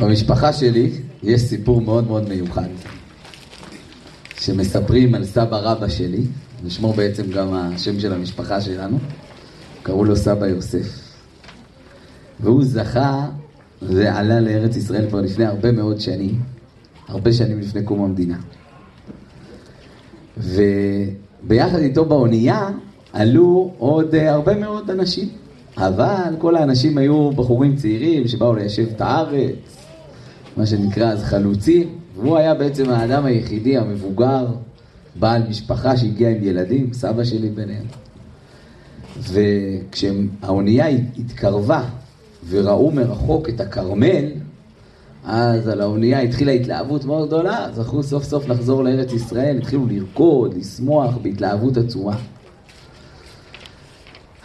במשפחה שלי יש סיפור מאוד מאוד מיוחד, שמספרים על סבא רבא שלי, נשמור בעצם גם השם של המשפחה שלנו, קראו לו סבא יוסף. והוא זכה ועלה לארץ ישראל כבר לפני הרבה מאוד שנים, הרבה שנים לפני קום המדינה. וביחד איתו באונייה עלו עוד אה, הרבה מאוד אנשים. אבל כל האנשים היו בחורים צעירים שבאו ליישב את הארץ, מה שנקרא אז חלוצים, והוא היה בעצם האדם היחידי המבוגר, בעל משפחה שהגיע עם ילדים, סבא שלי ביניהם. וכשהאונייה התקרבה וראו מרחוק את הכרמל, אז על האונייה התחילה התלהבות מאוד גדולה, זכו סוף סוף לחזור לארץ ישראל, התחילו לרקוד, לשמוח בהתלהבות עצומה.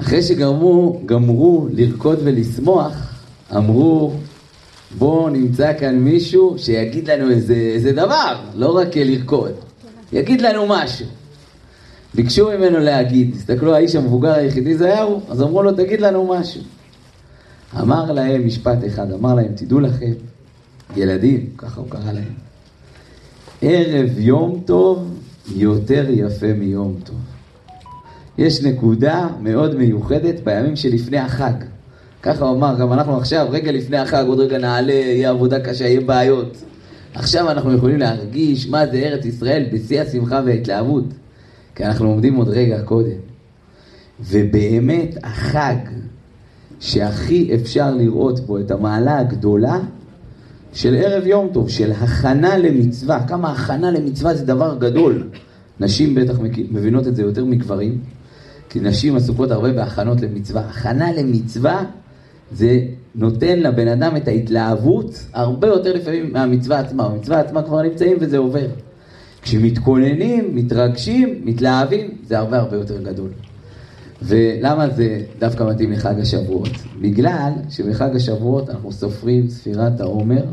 אחרי שגמרו, גמרו לרקוד ולשמוח, אמרו, בואו נמצא כאן מישהו שיגיד לנו איזה, איזה דבר, לא רק לרקוד, יגיד לנו משהו. ביקשו ממנו להגיד, תסתכלו, האיש המבוגר היחידי זה היה הוא, אז אמרו לו, תגיד לנו משהו. אמר להם משפט אחד, אמר להם, תדעו לכם, ילדים, ככה הוא קרא להם, ערב יום טוב יותר יפה מיום טוב. יש נקודה מאוד מיוחדת בימים שלפני החג. ככה הוא אמר, גם אנחנו עכשיו, רגע לפני החג, עוד רגע נעלה, יהיה עבודה קשה, יהיה בעיות. עכשיו אנחנו יכולים להרגיש מה זה ארץ ישראל בשיא השמחה וההתלהבות. כי אנחנו עומדים עוד רגע קודם. ובאמת החג שהכי אפשר לראות בו את המעלה הגדולה של ערב יום טוב, של הכנה למצווה. כמה הכנה למצווה זה דבר גדול. נשים בטח מבינות את זה יותר מגברים. כי נשים עסוקות הרבה בהכנות למצווה. הכנה למצווה זה נותן לבן אדם את ההתלהבות הרבה יותר לפעמים מהמצווה עצמה. במצווה עצמה כבר נמצאים וזה עובר. כשמתכוננים, מתרגשים, מתלהבים, זה הרבה הרבה יותר גדול. ולמה זה דווקא מתאים לחג השבועות? בגלל שבחג השבועות אנחנו סופרים ספירת העומר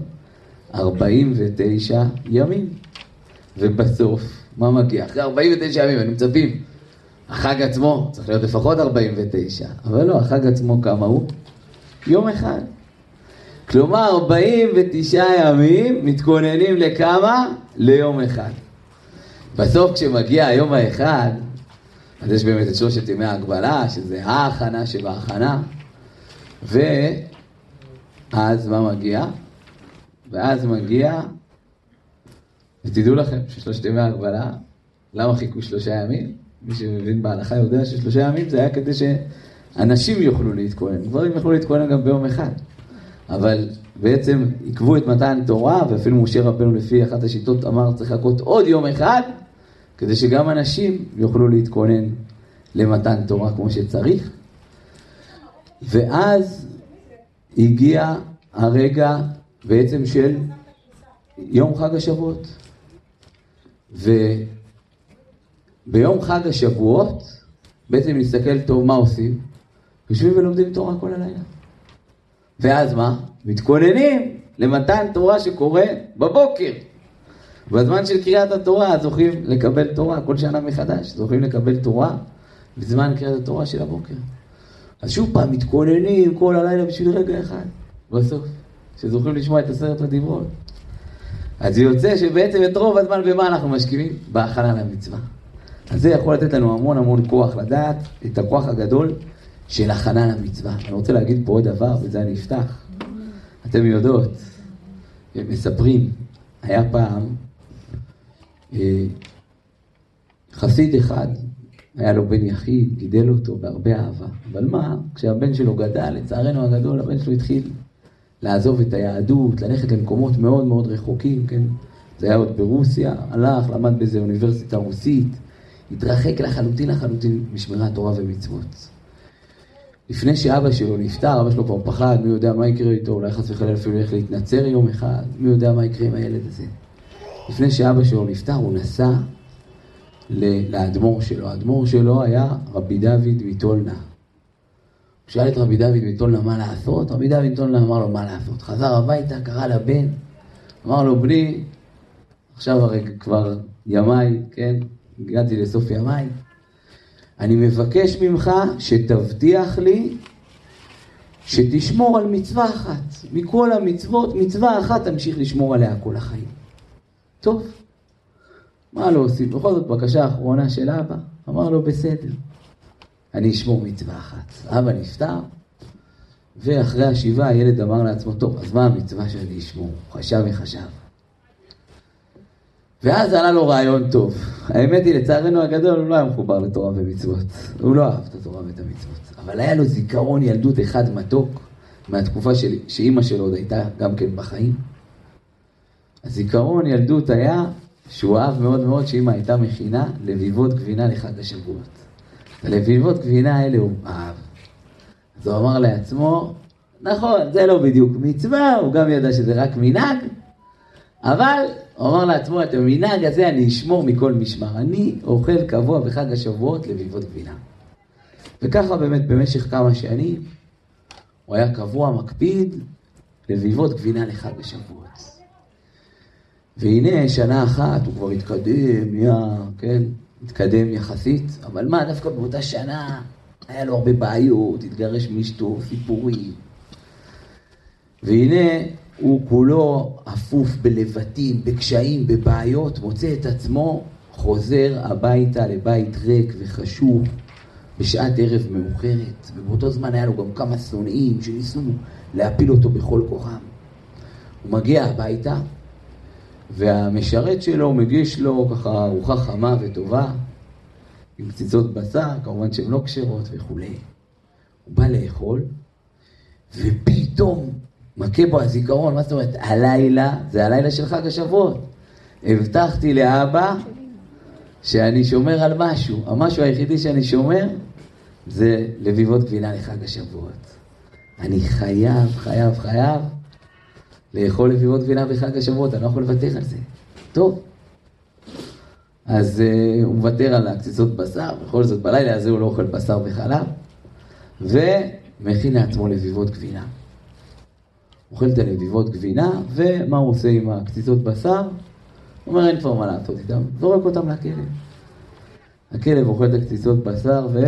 49 ימים. ובסוף, מה מגיע? אחרי 49 ימים, אני מצפים. החג עצמו צריך להיות לפחות 49, אבל לא, החג עצמו כמה הוא? יום אחד. כלומר, 49 ימים מתכוננים לכמה? ליום אחד. בסוף כשמגיע היום האחד, אז יש באמת את שלושת ימי ההגבלה, שזה ההכנה שבהכנה, ואז מה מגיע? ואז מגיע, ותדעו לכם ששלושת ימי ההגבלה, למה חיכו שלושה ימים? מי שמבין בהלכה יודע ששלושה ימים זה היה כדי שאנשים יוכלו להתכונן, גברים יוכלו להתכונן גם ביום אחד. אבל בעצם עיכבו את מתן תורה, ואפילו משה רבנו לפי אחת השיטות אמר צריך לחכות עוד יום אחד, כדי שגם אנשים יוכלו להתכונן למתן תורה כמו שצריך. ואז הגיע הרגע בעצם של יום חג השבועות. וביום חג השבועות, בעצם נסתכל טוב מה עושים, יושבים ולומדים תורה כל הלילה. ואז מה? מתכוננים למתן תורה שקורה בבוקר. בזמן של קריאת התורה זוכים לקבל תורה, כל שנה מחדש, זוכים לקבל תורה בזמן קריאת התורה של הבוקר. אז שוב פעם, מתכוננים כל הלילה בשביל רגע אחד, בסוף, שזוכים לשמוע את עשרת הדיברות. אז זה יוצא שבעצם את רוב הזמן במה אנחנו משקיעים? בהכנה למצווה. אז זה יכול לתת לנו המון המון כוח לדעת את הכוח הגדול של הכנה למצווה. אני רוצה להגיד פה עוד דבר, וזה אני אפתח. אתם יודעות, מספרים, היה פעם אה, חסיד אחד, היה לו בן יחיד, גידל אותו בהרבה אהבה. אבל מה, כשהבן שלו גדל, לצערנו הגדול, הבן שלו התחיל לעזוב את היהדות, ללכת למקומות מאוד מאוד רחוקים, כן? זה היה עוד ברוסיה, הלך, למד באיזה אוניברסיטה רוסית, התרחק לחלוטין לחלוטין משמירת תורה ומצוות. לפני שאבא שלו נפטר, אבא שלו כבר פחד, מי יודע מה יקרה איתו, אולי חס וחלילה אפילו ילך להתנצר יום אחד, מי יודע מה יקרה עם הילד הזה. לפני שאבא שלו נפטר, הוא נסע לאדמו"ר שלו. האדמו"ר שלו היה רבי דוד מטולנה. הוא שאל את רבי דוד מטולנה מה לעשות, רבי דוד מטולנה אמר לו מה לעשות. חזר הביתה, קרא לבן, אמר לו, בני, עכשיו הרי כבר ימיי, כן, הגעתי לסוף ימיי, אני מבקש ממך שתבטיח לי שתשמור על מצווה אחת. מכל המצוות, מצווה אחת תמשיך לשמור עליה כל החיים. טוב, מה לא עושים? בכל זאת, בקשה האחרונה של אבא, אמר לו, בסדר, אני אשמור מצווה אחת. אבא נפטר, ואחרי השבעה הילד אמר לעצמו, טוב, אז מה המצווה שאני אשמור? חשב וחשב. ואז עלה לו רעיון טוב. האמת היא, לצערנו הגדול, הוא לא היה מחובר לתורה ומצוות. הוא לא אהב את התורה ואת המצוות. אבל היה לו זיכרון ילדות אחד מתוק, מהתקופה של, שאימא שלו עוד הייתה גם כן בחיים. הזיכרון ילדות היה שהוא אהב מאוד מאוד שאימא הייתה מכינה לביבות גבינה לחג השבועות. הלביבות גבינה האלה הוא אהב. אז הוא אמר לעצמו, נכון, זה לא בדיוק מצווה, הוא גם ידע שזה רק מנהג, אבל הוא אמר לעצמו, את המנהג הזה אני אשמור מכל משמר. אני אוכל קבוע בחג השבועות לביבות גבינה. וככה באמת במשך כמה שנים הוא היה קבוע, מקפיד, לביבות גבינה לחג השבועות. והנה, שנה אחת הוא כבר התקדם, נהיה, כן, התקדם יחסית, אבל מה, דווקא באותה שנה היה לו הרבה בעיות, התגרש מאשתו, סיפורים. והנה, הוא כולו אפוף בלבטים, בקשיים, בבעיות, מוצא את עצמו חוזר הביתה לבית ריק וחשוך בשעת ערב מאוחרת, ובאותו זמן היה לו גם כמה שונאים שניסו להפיל אותו בכל כוחם. הוא מגיע הביתה, והמשרת שלו מגיש לו ככה ארוחה חמה וטובה, עם קציצות בשר, כמובן שהן לא כשרות וכולי. הוא בא לאכול, ופתאום מכה בו הזיכרון, מה זאת אומרת? הלילה, זה הלילה של חג השבועות. הבטחתי לאבא שאני שומר על משהו. המשהו היחידי שאני שומר זה לביבות גבינה לחג השבועות. אני חייב, חייב, חייב לאכול לביבות גבינה בחג השבועות, אני לא יכול לוותר על זה. טוב. אז uh, הוא מוותר על הקציצות בשר, בכל זאת בלילה הזה הוא לא אוכל בשר וחלב, ומכין לעצמו לביבות גבינה. אוכל את הלביבות גבינה, ומה הוא עושה עם הקציצות בשר? הוא אומר, אין כבר מה לעשות איתם, זורק אותם לכלב. הכלב אוכל את הקציצות בשר ו...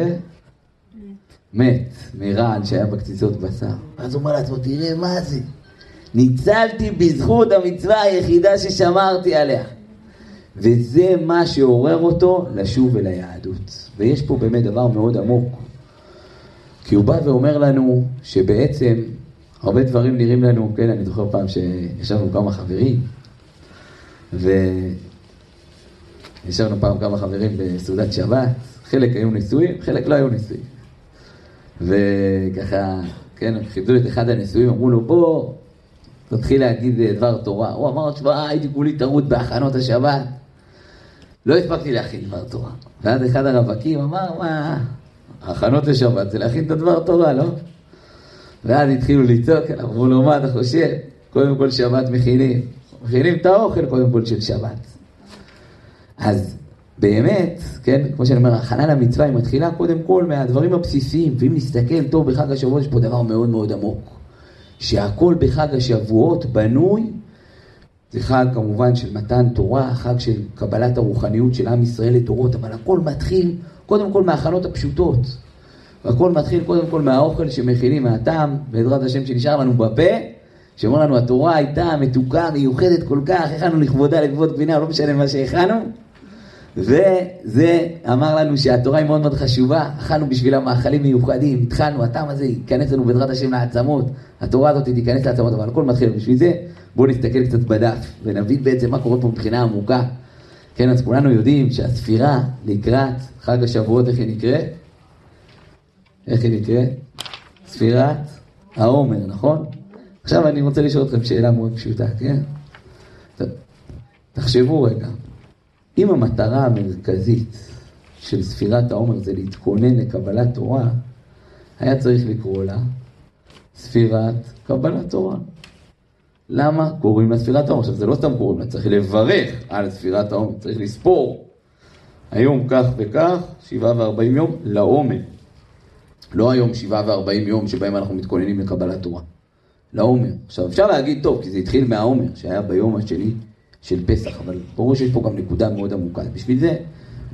מת מרעל שהיה בקציצות בשר. אז הוא אומר לעצמו, תראה מה זה. ניצלתי בזכות המצווה היחידה ששמרתי עליה. וזה מה שעורר אותו לשוב אל היהדות. ויש פה באמת דבר מאוד עמוק. כי הוא בא ואומר לנו שבעצם הרבה דברים נראים לנו, כן, אני זוכר פעם שישבנו כמה חברים, וישבנו פעם כמה חברים בסעודת שבת, חלק היו נשואים, חלק לא היו נשואים. וככה, כן, כיבדו את אחד הנשואים, אמרו לו, בוא, תתחיל להגיד דבר תורה. הוא אמר, תשמע, הייתי כולי טרוד בהכנות השבת, לא הספקתי להכין דבר תורה. ואז אחד הרווקים אמר, מה, הכנות לשבת זה להכין את הדבר תורה, לא? ואז התחילו לצעוק, אמרו לו, מה אתה חושב? קודם כל שבת מכינים. מכינים את האוכל קודם כל של שבת. אז באמת, כן, כמו שאני אומר, הכנה למצווה היא מתחילה קודם כל מהדברים הבסיסיים, ואם נסתכל טוב בחג השבועות, יש פה דבר מאוד מאוד עמוק. שהכל בחג השבועות בנוי, זה חג כמובן של מתן תורה, חג של קבלת הרוחניות של עם ישראל לתורות, אבל הכל מתחיל קודם כל מההכנות הפשוטות. והכל מתחיל קודם כל מהאוכל שמכינים, מהטעם, בעזרת השם שנשאר לנו בפה, שאומר לנו התורה הייתה מתוקה, מיוחדת כל כך, הכנו לכבודה לכבוד גבינה, לא משנה מה שהכנו. וזה אמר לנו שהתורה היא מאוד מאוד חשובה, אכלנו בשבילה מאכלים מיוחדים, התחלנו, הטעם הזה ייכנס לנו בעזרת השם לעצמות, התורה הזאת תיכנס לעצמות, אבל הכל מתחיל בשביל זה. בואו נסתכל קצת בדף ונבין בעצם מה קורה פה מבחינה עמוקה. כן, אז כולנו יודעים שהספירה לקראת חג השבועות, איך היא נקראת? איך היא נקראת? ספירת העומר, נכון? עכשיו אני רוצה לשאול אתכם שאלה מאוד פשוטה, כן? תחשבו רגע, אם המטרה המרכזית של ספירת העומר זה להתכונן לקבלת תורה, היה צריך לקרוא לה ספירת קבלת תורה. למה קוראים לה ספירת העומר? עכשיו זה לא סתם קוראים לה, צריך לברך על ספירת העומר, צריך לספור. היום כך וכך, שבעה וארבעים יום, לעומר. לא היום שבעה וארבעים יום שבהם אנחנו מתכוננים לקבלת תורה. לעומר. עכשיו אפשר להגיד טוב, כי זה התחיל מהעומר, שהיה ביום השני של פסח, אבל ברור שיש פה גם נקודה מאוד עמוקה. בשביל זה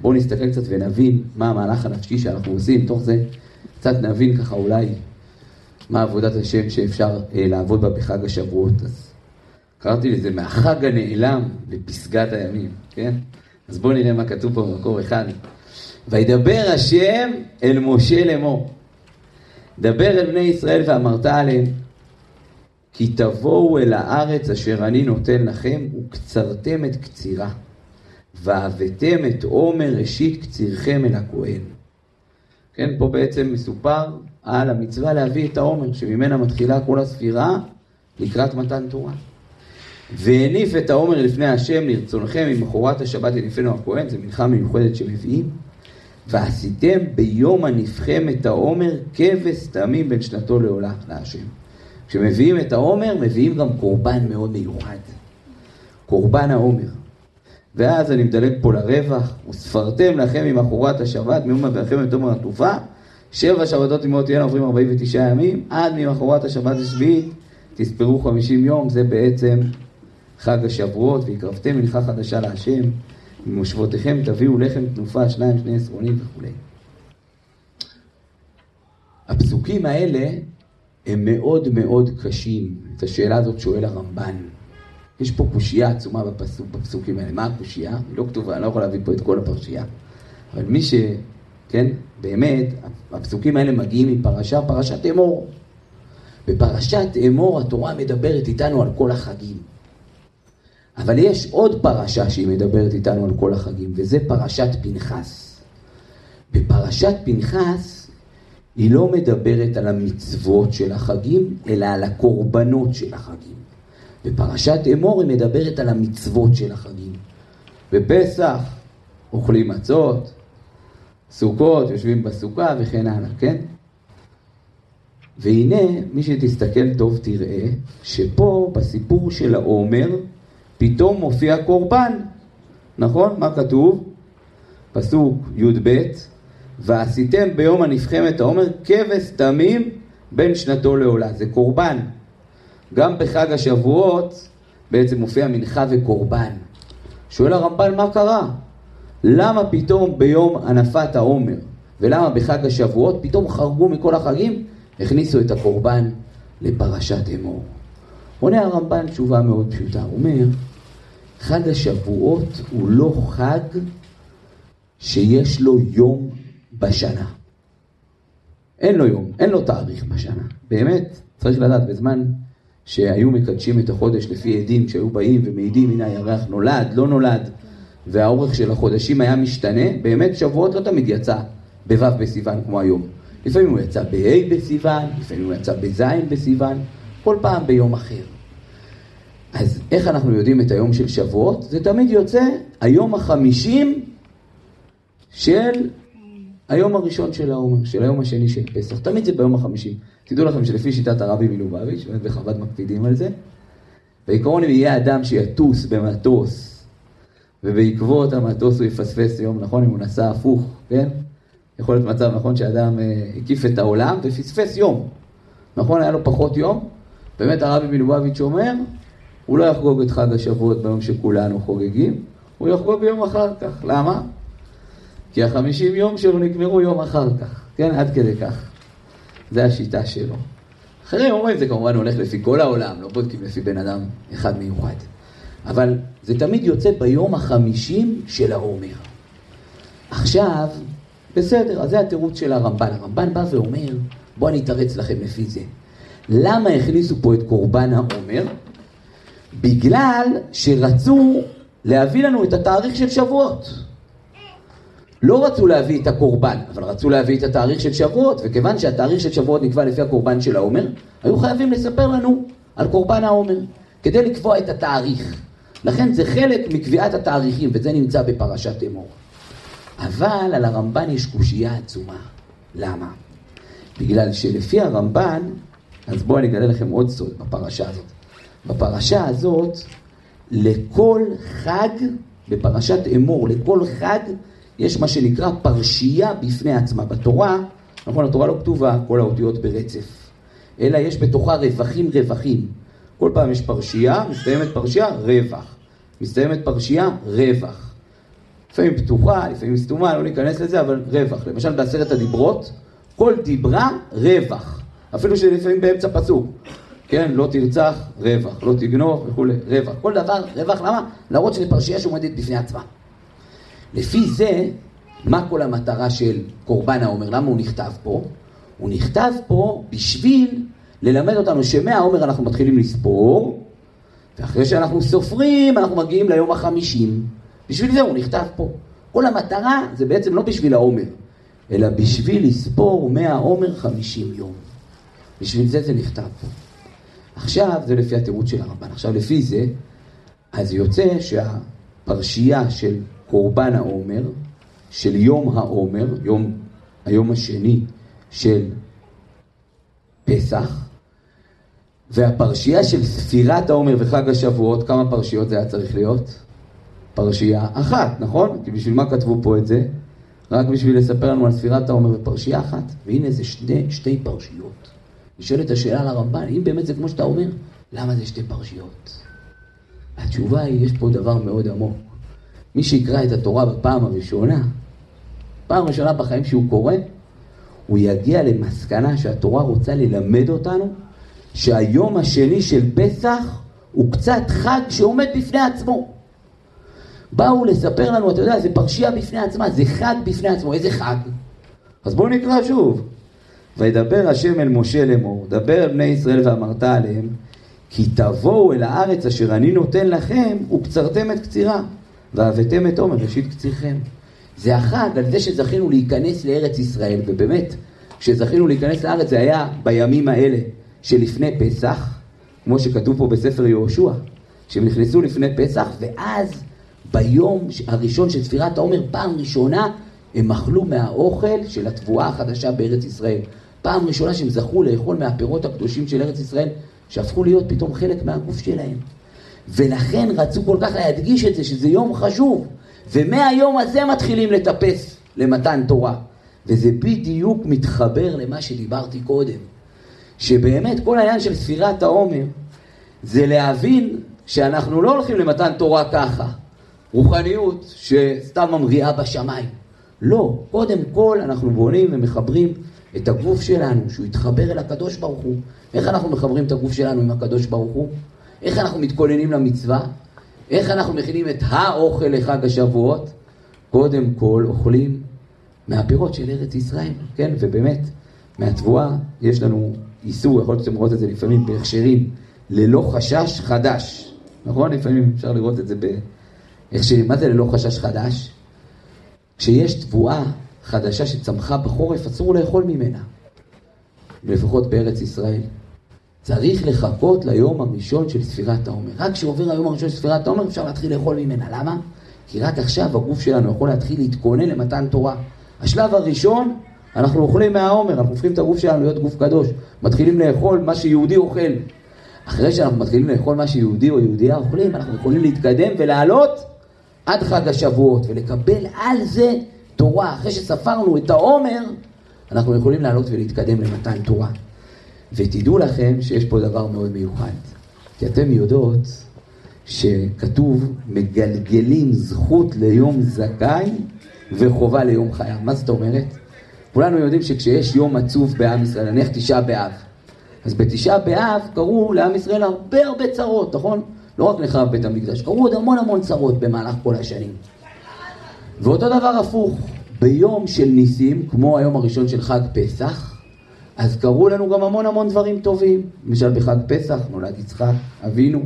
בואו נסתכל קצת ונבין מה המהלך הנפשי שאנחנו עושים, תוך זה קצת נבין ככה אולי מה עבודת השם שאפשר אה, לעבוד בה בחג השבועות. אז קראתי לזה מהחג הנעלם לפסגת הימים, כן? אז בואו נראה מה כתוב פה במקור אחד. וידבר השם אל משה לאמור. דבר אל בני ישראל ואמרת עליהם, כי תבואו אל הארץ אשר אני נותן לכם, וקצרתם את קצירה, והבאתם את עומר ראשית קצירכם אל הכהן. כן, פה בעצם מסופר על המצווה להביא את העומר, שממנה מתחילה כל הספירה לקראת מתן תורה. והניף את העומר לפני השם לרצונכם, ממחרת השבת יניפנו הכהן, זו מנחה מיוחדת שמביאים. ועשיתם ביום הניפכם את העומר כבש תמים בין שנתו לעולה להשם. כשמביאים את העומר, מביאים גם קורבן מאוד מיוחד. קורבן העומר. ואז אני מדלג פה לרווח, וספרתם לכם ממחרת השבת, מיום אביכם את עומר התעופה, שבע שבתות אמות תהיינה עוברים 49 ימים, עד ממחרת השבת השביעית, תספרו 50 יום, זה בעצם חג השבועות, והקרבתם מנחה חדשה להשם, ממושבותיכם תביאו לחם תנופה, שניים, שני עשרונים וכולי. הפסוקים האלה הם מאוד מאוד קשים. את השאלה הזאת שואל הרמב"ן. יש פה קושייה עצומה בפסוק, בפסוקים האלה. מה הקושייה? היא לא כתובה, אני לא יכול להביא פה את כל הפרשייה. אבל מי ש... כן, באמת, הפסוקים האלה מגיעים מפרשה, פרשת אמור. בפרשת אמור התורה מדברת איתנו על כל החגים. אבל יש עוד פרשה שהיא מדברת איתנו על כל החגים, וזה פרשת פנחס. בפרשת פנחס היא לא מדברת על המצוות של החגים, אלא על הקורבנות של החגים. בפרשת אמור היא מדברת על המצוות של החגים. בפסח אוכלים מצות, סוכות, יושבים בסוכה וכן הלאה, כן? והנה, מי שתסתכל טוב תראה שפה בסיפור של העומר פתאום מופיע קורבן, נכון? מה כתוב? פסוק י"ב ועשיתם ביום הנבחם את העומר כבש תמים בין שנתו לעולה, זה קורבן. גם בחג השבועות בעצם מופיע מנחה וקורבן. שואל הרמב"ן מה קרה? למה פתאום ביום הנפת העומר ולמה בחג השבועות פתאום חרגו מכל החגים, הכניסו את הקורבן לפרשת אמור. עונה הרמב"ן תשובה מאוד פשוטה, הוא אומר חג השבועות הוא לא חג שיש לו יום בשנה. אין לו יום, אין לו תאריך בשנה. באמת, צריך לדעת, בזמן שהיו מקדשים את החודש לפי עדים, שהיו באים ומעידים, הנה הירח נולד, לא נולד, והאורך של החודשים היה משתנה, באמת שבועות לא תמיד יצא בו' בסיוון כמו היום. לפעמים הוא יצא בה' בסיוון, לפעמים הוא יצא בז' בסיוון, כל פעם ביום אחר. אז איך אנחנו יודעים את היום של שבועות? זה תמיד יוצא היום החמישים של היום הראשון של העומר, של היום השני של פסח. תמיד זה ביום החמישים. תדעו לכם שלפי שיטת הרבי מלובביץ', באמת בחב"ד מקפידים על זה, בעיקרון אם יהיה אדם שיטוס במטוס, ובעקבות המטוס הוא יפספס יום, נכון? אם הוא נסע הפוך, כן? יכול להיות מצב, נכון, שאדם אה, הקיף את העולם ופספס יום. נכון? היה לו פחות יום. באמת הרבי מלובביץ' אומר, הוא לא יחגוג את חג השבועות ביום שכולנו חוגגים, הוא יחגוג ביום אחר כך. למה? כי החמישים יום שלו נגמרו יום אחר כך, כן? עד כדי כך. זה השיטה שלו. אחרים אומרים, זה כמובן הולך לפי כל העולם, לא בודקים לפי בן אדם אחד מיוחד. אבל זה תמיד יוצא ביום החמישים של העומר. עכשיו, בסדר, אז זה התירוץ של הרמב"ן. הרמב"ן בא ואומר, בואו אני אתרץ לכם לפי זה. למה הכניסו פה את קורבן העומר? בגלל שרצו להביא לנו את התאריך של שבועות. לא רצו להביא את הקורבן, אבל רצו להביא את התאריך של שבועות, וכיוון שהתאריך של שבועות נקבע לפי הקורבן של העומר, היו חייבים לספר לנו על קורבן העומר, כדי לקבוע את התאריך. לכן זה חלק מקביעת התאריכים, וזה נמצא בפרשת אמור. אבל על הרמב"ן יש קושייה עצומה. למה? בגלל שלפי הרמב"ן, אז בואו אני אגלה לכם עוד סוד בפרשה הזאת. בפרשה הזאת, לכל חג, בפרשת אמור, לכל חג, יש מה שנקרא פרשייה בפני עצמה. בתורה, נכון, התורה לא כתובה כל האותיות ברצף, אלא יש בתוכה רווחים רווחים. כל פעם יש פרשייה, מסתיימת פרשייה, רווח. מסתיימת פרשייה, רווח. לפעמים פתוחה, לפעמים סתומה, לא ניכנס לזה, אבל רווח. למשל בעשרת הדיברות, כל דיברה רווח. אפילו שלפעמים באמצע פסוק. כן, לא תרצח, רווח, לא תגנוב וכולי, רווח. כל דבר, רווח, למה? להראות שזו פרשייה שעומדת בפני עצמה. לפי זה, מה כל המטרה של קורבן העומר? למה הוא נכתב פה? הוא נכתב פה בשביל ללמד אותנו שמהעומר אנחנו מתחילים לספור, ואחרי שאנחנו סופרים, אנחנו מגיעים ליום החמישים. בשביל זה הוא נכתב פה. כל המטרה זה בעצם לא בשביל העומר, אלא בשביל לספור מהעומר חמישים יום. בשביל זה זה נכתב פה. עכשיו, זה לפי התירוץ של הרמב"ן. עכשיו, לפי זה, אז יוצא שהפרשייה של קורבן העומר, של יום העומר, יום, היום השני של פסח, והפרשייה של ספירת העומר וחג השבועות, כמה פרשיות זה היה צריך להיות? פרשייה אחת, נכון? כי בשביל מה כתבו פה את זה? רק בשביל לספר לנו על ספירת העומר ופרשייה אחת. והנה זה שני, שתי פרשיות. נשאלת השאלה לרמב"ן, אם באמת זה כמו שאתה אומר, למה זה שתי פרשיות? התשובה היא, יש פה דבר מאוד עמוק. מי שיקרא את התורה בפעם הראשונה, פעם ראשונה בחיים שהוא קורא, הוא יגיע למסקנה שהתורה רוצה ללמד אותנו שהיום השני של פסח הוא קצת חג שעומד בפני עצמו. באו לספר לנו, אתה יודע, זה פרשייה בפני עצמה, זה חג בפני עצמו, איזה חג? אז בואו נקרא שוב. וידבר השם אל משה לאמור, דבר אל בני ישראל ואמרת עליהם, כי תבואו אל הארץ אשר אני נותן לכם, וקצרתם את קצירה, והבאתם את עומר ראשית קצירכם. זה החג על זה שזכינו להיכנס לארץ ישראל, ובאמת, כשזכינו להיכנס לארץ זה היה בימים האלה שלפני פסח, כמו שכתוב פה בספר יהושע, שהם נכנסו לפני פסח, ואז ביום הראשון של ספירת העומר, פעם ראשונה הם אכלו מהאוכל של התבואה החדשה בארץ ישראל. פעם ראשונה שהם זכו לאכול מהפירות הקדושים של ארץ ישראל, שהפכו להיות פתאום חלק מהגוף שלהם. ולכן רצו כל כך להדגיש את זה, שזה יום חשוב. ומהיום הזה מתחילים לטפס למתן תורה. וזה בדיוק מתחבר למה שדיברתי קודם. שבאמת כל העניין של ספירת העומר זה להבין שאנחנו לא הולכים למתן תורה ככה. רוחניות שסתם ממריאה בשמיים. לא, קודם כל אנחנו בונים ומחברים את הגוף שלנו, שהוא יתחבר אל הקדוש ברוך הוא. איך אנחנו מחברים את הגוף שלנו עם הקדוש ברוך הוא? איך אנחנו מתכוננים למצווה? איך אנחנו מכינים את האוכל לחג השבועות? קודם כל אוכלים מהפירות של ארץ ישראל, כן? ובאמת, מהתבואה יש לנו איסור, יכול להיות שאתם רואים את זה לפעמים בהכשרים, ללא חשש חדש, נכון? לפעמים אפשר לראות את זה בהכשרים. מה זה ללא חשש חדש? כשיש תבואה חדשה שצמחה בחורף, אסור לאכול ממנה, לפחות בארץ ישראל. צריך לחכות ליום הראשון של ספירת העומר. רק כשעובר היום הראשון של ספירת העומר אפשר להתחיל לאכול ממנה. למה? כי רק עכשיו הגוף שלנו יכול להתחיל להתכונן למתן תורה. השלב הראשון, אנחנו אוכלים מהעומר, אנחנו הופכים את הגוף שלנו להיות גוף קדוש. מתחילים לאכול מה שיהודי אוכל. אחרי שאנחנו מתחילים לאכול מה שיהודי או יהודייה אוכלים, אנחנו יכולים להתקדם ולעלות עד חג השבועות ולקבל על זה תורה. אחרי שספרנו את העומר, אנחנו יכולים לעלות ולהתקדם למתן תורה. ותדעו לכם שיש פה דבר מאוד מיוחד. כי אתם יודעות שכתוב מגלגלים זכות ליום זכאי וחובה ליום חייו. מה זאת אומרת? כולנו יודעים שכשיש יום עצוב בעם ישראל, נניח תשעה באב, אז בתשעה באב קרו לעם ישראל הרבה הרבה צרות, נכון? לא רק נחרב בית המקדש, קרו עוד המון המון צרות במהלך כל השנים. ואותו דבר הפוך, ביום של ניסים, כמו היום הראשון של חג פסח, אז קרו לנו גם המון המון דברים טובים. למשל בחג פסח נולד יצחק אבינו,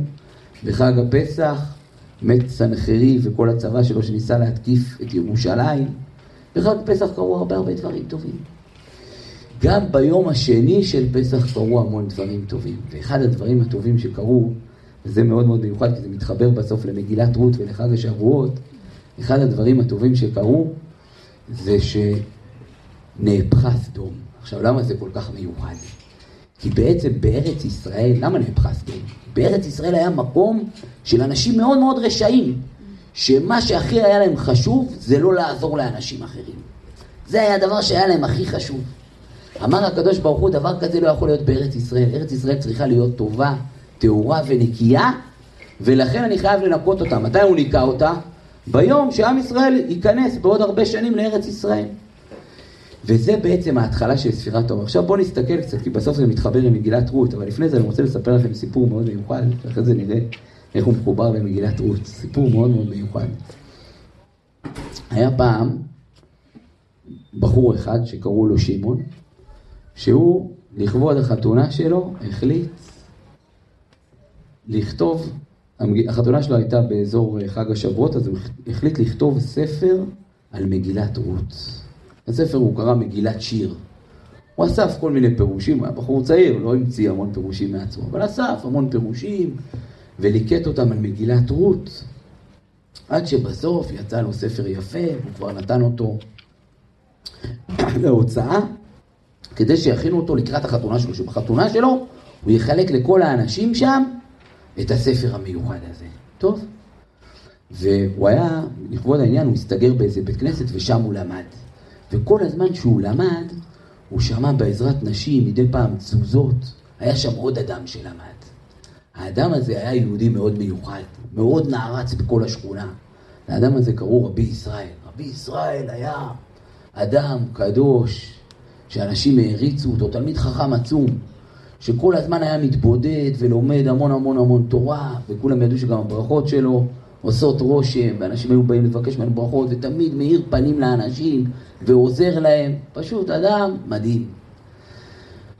בחג הפסח מת סנחרי וכל הצבא שלו שניסה להתקיף את ירושלים. בחג פסח קרו הרבה הרבה דברים טובים. גם ביום השני של פסח קרו המון דברים טובים. ואחד הדברים הטובים שקרו, וזה מאוד מאוד מיוחד כי זה מתחבר בסוף למגילת רות ולחג השבועות, אחד הדברים הטובים שקרו זה שנהפכה סדום. עכשיו, למה זה כל כך מיוחד? כי בעצם בארץ ישראל, למה נהפכה סדום? בארץ ישראל היה מקום של אנשים מאוד מאוד רשעים, שמה שהכי היה להם חשוב זה לא לעזור לאנשים אחרים. זה היה הדבר שהיה להם הכי חשוב. אמר הקדוש ברוך הוא, דבר כזה לא יכול להיות בארץ ישראל. ארץ ישראל צריכה להיות טובה, טהורה ונקייה, ולכן אני חייב לנקות אותה. מתי הוא ניקה אותה? ביום שעם ישראל ייכנס בעוד הרבה שנים לארץ ישראל. וזה בעצם ההתחלה של ספירת העומר. עכשיו בואו נסתכל קצת, כי בסוף זה מתחבר עם מגילת רות, אבל לפני זה אני רוצה לספר לכם סיפור מאוד מיוחד, ואחרי זה נראה איך הוא מחובר למגילת רות. סיפור מאוד מאוד מיוחד. היה פעם בחור אחד שקראו לו שמעון, שהוא, לכבוד החתונה שלו, החליט לכתוב, החתונה שלו הייתה באזור חג השבועות, אז הוא החליט לכתוב ספר על מגילת רות. הספר הוא קרא מגילת שיר. הוא אסף כל מיני פירושים, הוא היה בחור צעיר, לא המציא המון פירושים מעצמו, אבל אסף המון פירושים וליקט אותם על מגילת רות, עד שבסוף יצא לו ספר יפה, הוא כבר נתן אותו להוצאה, כדי שיכינו אותו לקראת החתונה שלו, שבחתונה שלו הוא יחלק לכל האנשים שם את הספר המיוחד הזה. טוב? והוא היה, לכבוד העניין, הוא הסתגר באיזה בית כנסת ושם הוא למד. וכל הזמן שהוא למד, הוא שמע בעזרת נשים מדי פעם תזוזות. היה שם עוד אדם שלמד. האדם הזה היה יהודי מאוד מיוחד, מאוד נערץ בכל השכונה. לאדם הזה קראו רבי ישראל. רבי ישראל היה אדם קדוש, שאנשים העריצו אותו, תלמיד חכם עצום, שכל הזמן היה מתבודד ולומד המון המון המון תורה, וכולם ידעו שגם הברכות שלו עושות רושם, ואנשים היו באים לבקש ממנו ברכות, ותמיד מאיר פנים לאנשים, ועוזר להם. פשוט אדם מדהים.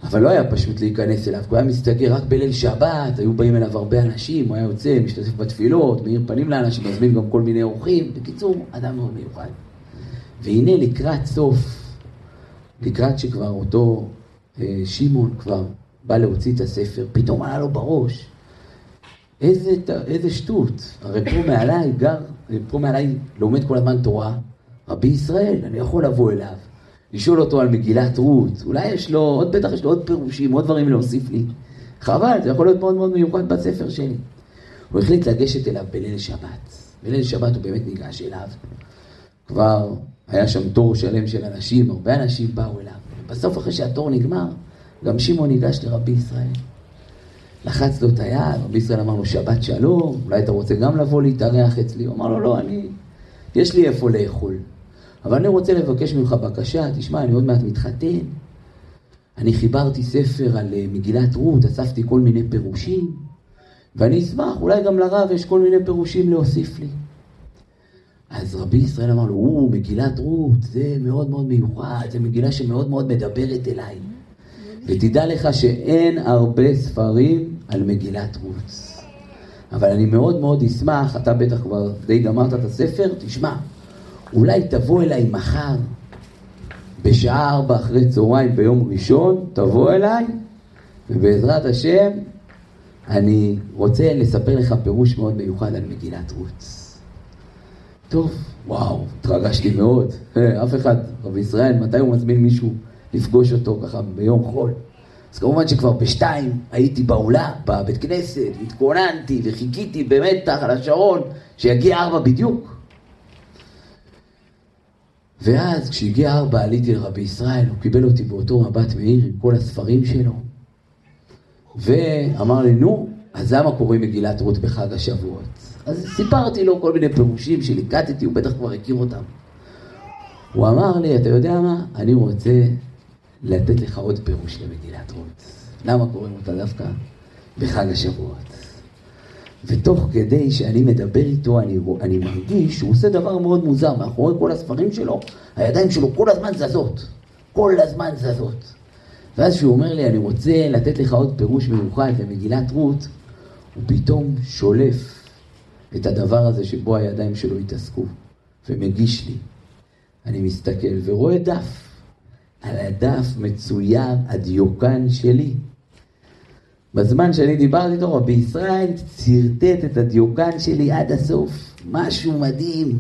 אבל לא היה פשוט להיכנס אליו, הוא היה מסתגר רק בליל שבת, היו באים אליו הרבה אנשים, הוא היה יוצא, משתתף בתפילות, מאיר פנים לאנשים, מזמין גם כל מיני אורחים. בקיצור, אדם מאוד מיוחד. והנה לקראת סוף, לקראת שכבר אותו אה, שמעון כבר בא להוציא את הספר, פתאום עלה לו בראש, איזה, איזה שטות, הרי פה מעליי גר, פה מעליי לומד כל הזמן תורה, רבי ישראל, אני יכול לבוא אליו, לשאול אותו על מגילת רות, אולי יש לו, עוד בטח יש לו עוד פירושים, עוד דברים להוסיף לי. חבל, זה יכול להיות מאוד מאוד מיוחד בספר שלי. הוא החליט לגשת אליו בליל שבת. בליל שבת הוא באמת ניגש אליו. כבר היה שם תור שלם של אנשים, הרבה אנשים באו אליו. בסוף, אחרי שהתור נגמר, גם שמעון ניגש לרבי ישראל. לחץ לו את היד, רבי ישראל אמר לו שבת שלום, אולי אתה רוצה גם לבוא להתארח אצלי? הוא אמר לו לא, אני, יש לי איפה לאכול. אבל אני רוצה לבקש ממך בקשה, תשמע, אני עוד מעט מתחתן. אני חיברתי ספר על אה, מגילת רות, אספתי כל מיני פירושים, ואני אשמח, אולי גם לרב יש כל מיני פירושים להוסיף לי. אז רבי ישראל אמר לו, או, מגילת רות, זה מאוד מאוד מיוחד, זו מגילה שמאוד מאוד מדברת אליי. ותדע לך שאין הרבה ספרים על מגילת רות. אבל אני מאוד מאוד אשמח, אתה בטח כבר די גמרת את הספר, תשמע, אולי תבוא אליי מחר, בשעה ארבע אחרי צהריים ביום ראשון, תבוא אליי, ובעזרת השם, אני רוצה לספר לך פירוש מאוד מיוחד על מגילת רות. טוב, וואו, התרגשתי מאוד. אף אחד, רבי ישראל, מתי הוא מזמין מישהו לפגוש אותו ככה ביום חול? אז כמובן שכבר בשתיים הייתי באולם, בבית כנסת, התכוננתי וחיכיתי במתח על השעון שיגיע ארבע בדיוק. ואז כשהגיע ארבע עליתי לרבי ישראל, הוא קיבל אותי באותו מבט מאיר עם כל הספרים שלו, ואמר לי, נו, אז למה קוראים מגילת רות בחג השבועות? אז סיפרתי לו כל מיני פירושים שליקטתי, הוא בטח כבר הכיר אותם. הוא אמר לי, אתה יודע מה? אני רוצה לתת לך עוד פירוש למגילת רות. למה קוראים אותה דווקא בחג השבועות? ותוך כדי שאני מדבר איתו, אני, אני מרגיש שהוא עושה דבר מאוד מוזר. מאחורי כל הספרים שלו, הידיים שלו כל הזמן זזות. כל הזמן זזות. ואז כשהוא אומר לי, אני רוצה לתת לך עוד פירוש מיוחד למגילת רות, הוא פתאום שולף את הדבר הזה שבו הידיים שלו התעסקו, ומגיש לי. אני מסתכל ורואה דף. על הדף מצויר הדיוקן שלי. בזמן שאני דיברתי איתו, רבי ישראל צרטט את הדיוקן שלי עד הסוף. משהו מדהים.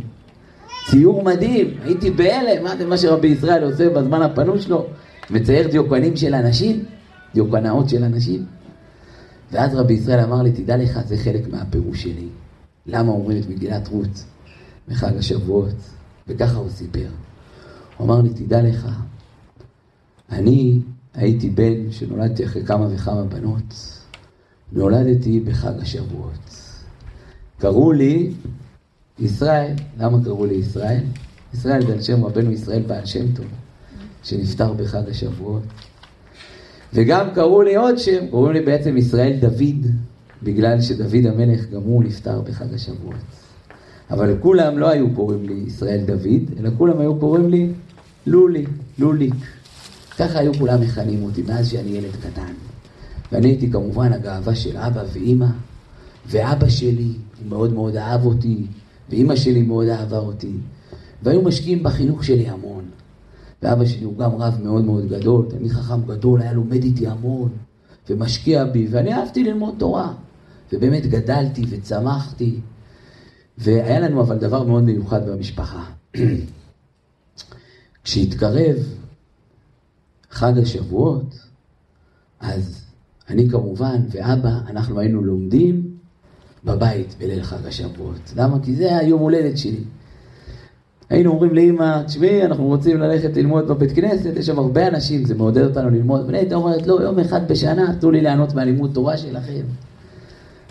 ציור מדהים. הייתי בהלם, מה זה מה שרבי ישראל עושה בזמן הפנוי שלו? מצייר דיוקנים של אנשים, דיוקנאות של אנשים. ואז רבי ישראל אמר לי, תדע לך, זה חלק מהפירוש שלי. למה אומרים את מגילת רות בחג השבועות? וככה הוא סיפר. הוא אמר לי, תדע לך, אני הייתי בן שנולדתי אחרי כמה וכמה בנות. נולדתי בחג השבועות. קראו לי ישראל. למה קראו לי ישראל? ישראל זה על שם רבנו ישראל בעל שם טוב. שנפטר בחג השבועות. וגם קראו לי עוד שם, קראו לי בעצם ישראל דוד, בגלל שדוד המלך גם הוא נפטר בחג השבועות. אבל כולם לא היו קוראים לי ישראל דוד, אלא כולם היו קוראים לי לולי, לוליק. ככה היו כולם מכנים אותי מאז שאני ילד קטן. ואני הייתי כמובן הגאווה של אבא ואימא, ואבא שלי, הוא מאוד מאוד אהב אותי, ואימא שלי מאוד אהבה אותי, והיו משקיעים בחינוך שלי המון. ואבא שלי הוא גם רב מאוד מאוד גדול, תלמיד חכם גדול, היה לומד איתי המון, ומשקיע בי, ואני אהבתי ללמוד תורה. ובאמת גדלתי וצמחתי, והיה לנו אבל דבר מאוד מיוחד במשפחה. כשהתקרב חג השבועות, אז אני כמובן ואבא, אנחנו היינו לומדים בבית בליל חג השבועות. למה? כי זה היום הולדת שלי. היינו אומרים לאמא, תשמעי, אנחנו רוצים ללכת ללמוד בבית כנסת, יש שם הרבה אנשים, זה מעודד אותנו ללמוד. ואני הייתה אומרת, לא, יום אחד בשנה, תנו לי ליהנות מהלימוד תורה שלכם.